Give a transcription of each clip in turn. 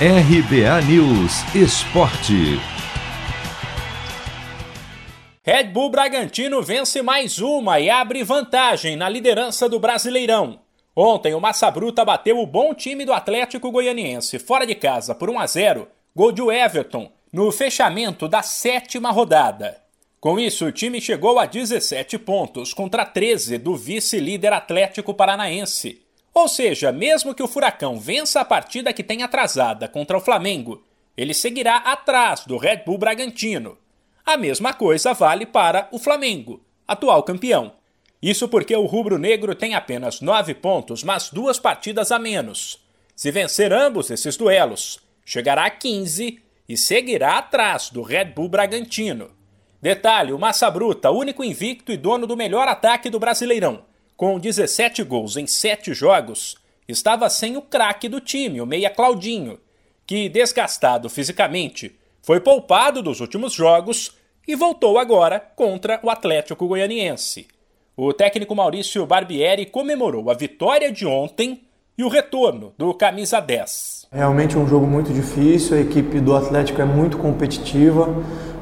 RBA News Esporte. Red Bull Bragantino vence mais uma e abre vantagem na liderança do Brasileirão. Ontem o Massa Bruta bateu o bom time do Atlético Goianiense fora de casa por 1 a 0, gol de Everton, no fechamento da sétima rodada. Com isso, o time chegou a 17 pontos contra 13 do vice-líder Atlético Paranaense. Ou seja, mesmo que o Furacão vença a partida que tem atrasada contra o Flamengo, ele seguirá atrás do Red Bull Bragantino. A mesma coisa vale para o Flamengo, atual campeão. Isso porque o rubro-negro tem apenas 9 pontos, mas duas partidas a menos. Se vencer ambos esses duelos, chegará a 15 e seguirá atrás do Red Bull Bragantino. Detalhe: o Massa Bruta, único invicto e dono do melhor ataque do Brasileirão, com 17 gols em 7 jogos, estava sem o craque do time, o meia Claudinho, que, desgastado fisicamente, foi poupado dos últimos jogos e voltou agora contra o Atlético Goianiense. O técnico Maurício Barbieri comemorou a vitória de ontem e o retorno do camisa 10. Realmente um jogo muito difícil, a equipe do Atlético é muito competitiva,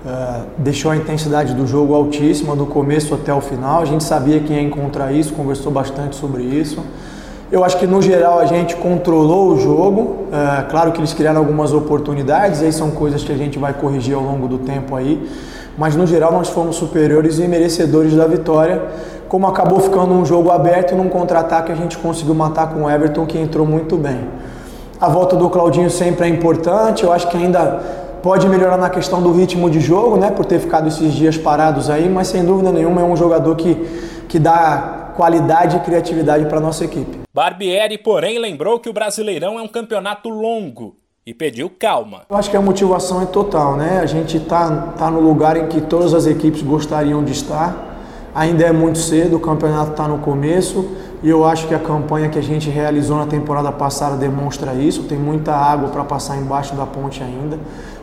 uh, deixou a intensidade do jogo altíssima do começo até o final. A gente sabia que ia encontrar isso, conversou bastante sobre isso. Eu acho que no geral a gente controlou o jogo. Uh, claro que eles criaram algumas oportunidades, aí são coisas que a gente vai corrigir ao longo do tempo aí. Mas no geral nós fomos superiores e merecedores da vitória como acabou ficando um jogo aberto, num contra-ataque a gente conseguiu matar com o Everton, que entrou muito bem. A volta do Claudinho sempre é importante, eu acho que ainda pode melhorar na questão do ritmo de jogo, né, por ter ficado esses dias parados aí, mas sem dúvida nenhuma é um jogador que, que dá qualidade e criatividade para nossa equipe. Barbieri, porém, lembrou que o Brasileirão é um campeonato longo e pediu calma. Eu acho que a motivação é total, né? A gente está tá no lugar em que todas as equipes gostariam de estar Ainda é muito cedo, o campeonato está no começo e eu acho que a campanha que a gente realizou na temporada passada demonstra isso. Tem muita água para passar embaixo da ponte ainda,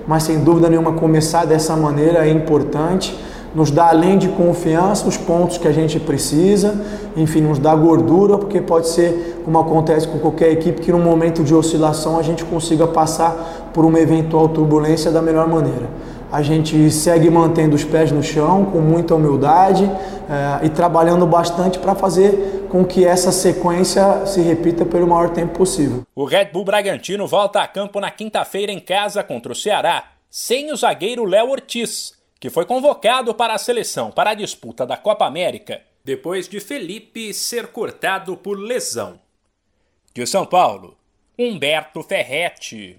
mas sem dúvida nenhuma começar dessa maneira é importante. Nos dá além de confiança os pontos que a gente precisa, enfim, nos dá gordura, porque pode ser, como acontece com qualquer equipe, que no momento de oscilação a gente consiga passar por uma eventual turbulência da melhor maneira a gente segue mantendo os pés no chão, com muita humildade é, e trabalhando bastante para fazer com que essa sequência se repita pelo maior tempo possível. O Red Bull Bragantino volta a campo na quinta-feira em casa contra o Ceará, sem o zagueiro Léo Ortiz, que foi convocado para a seleção para a disputa da Copa América, depois de Felipe ser cortado por lesão. De São Paulo, Humberto Ferretti.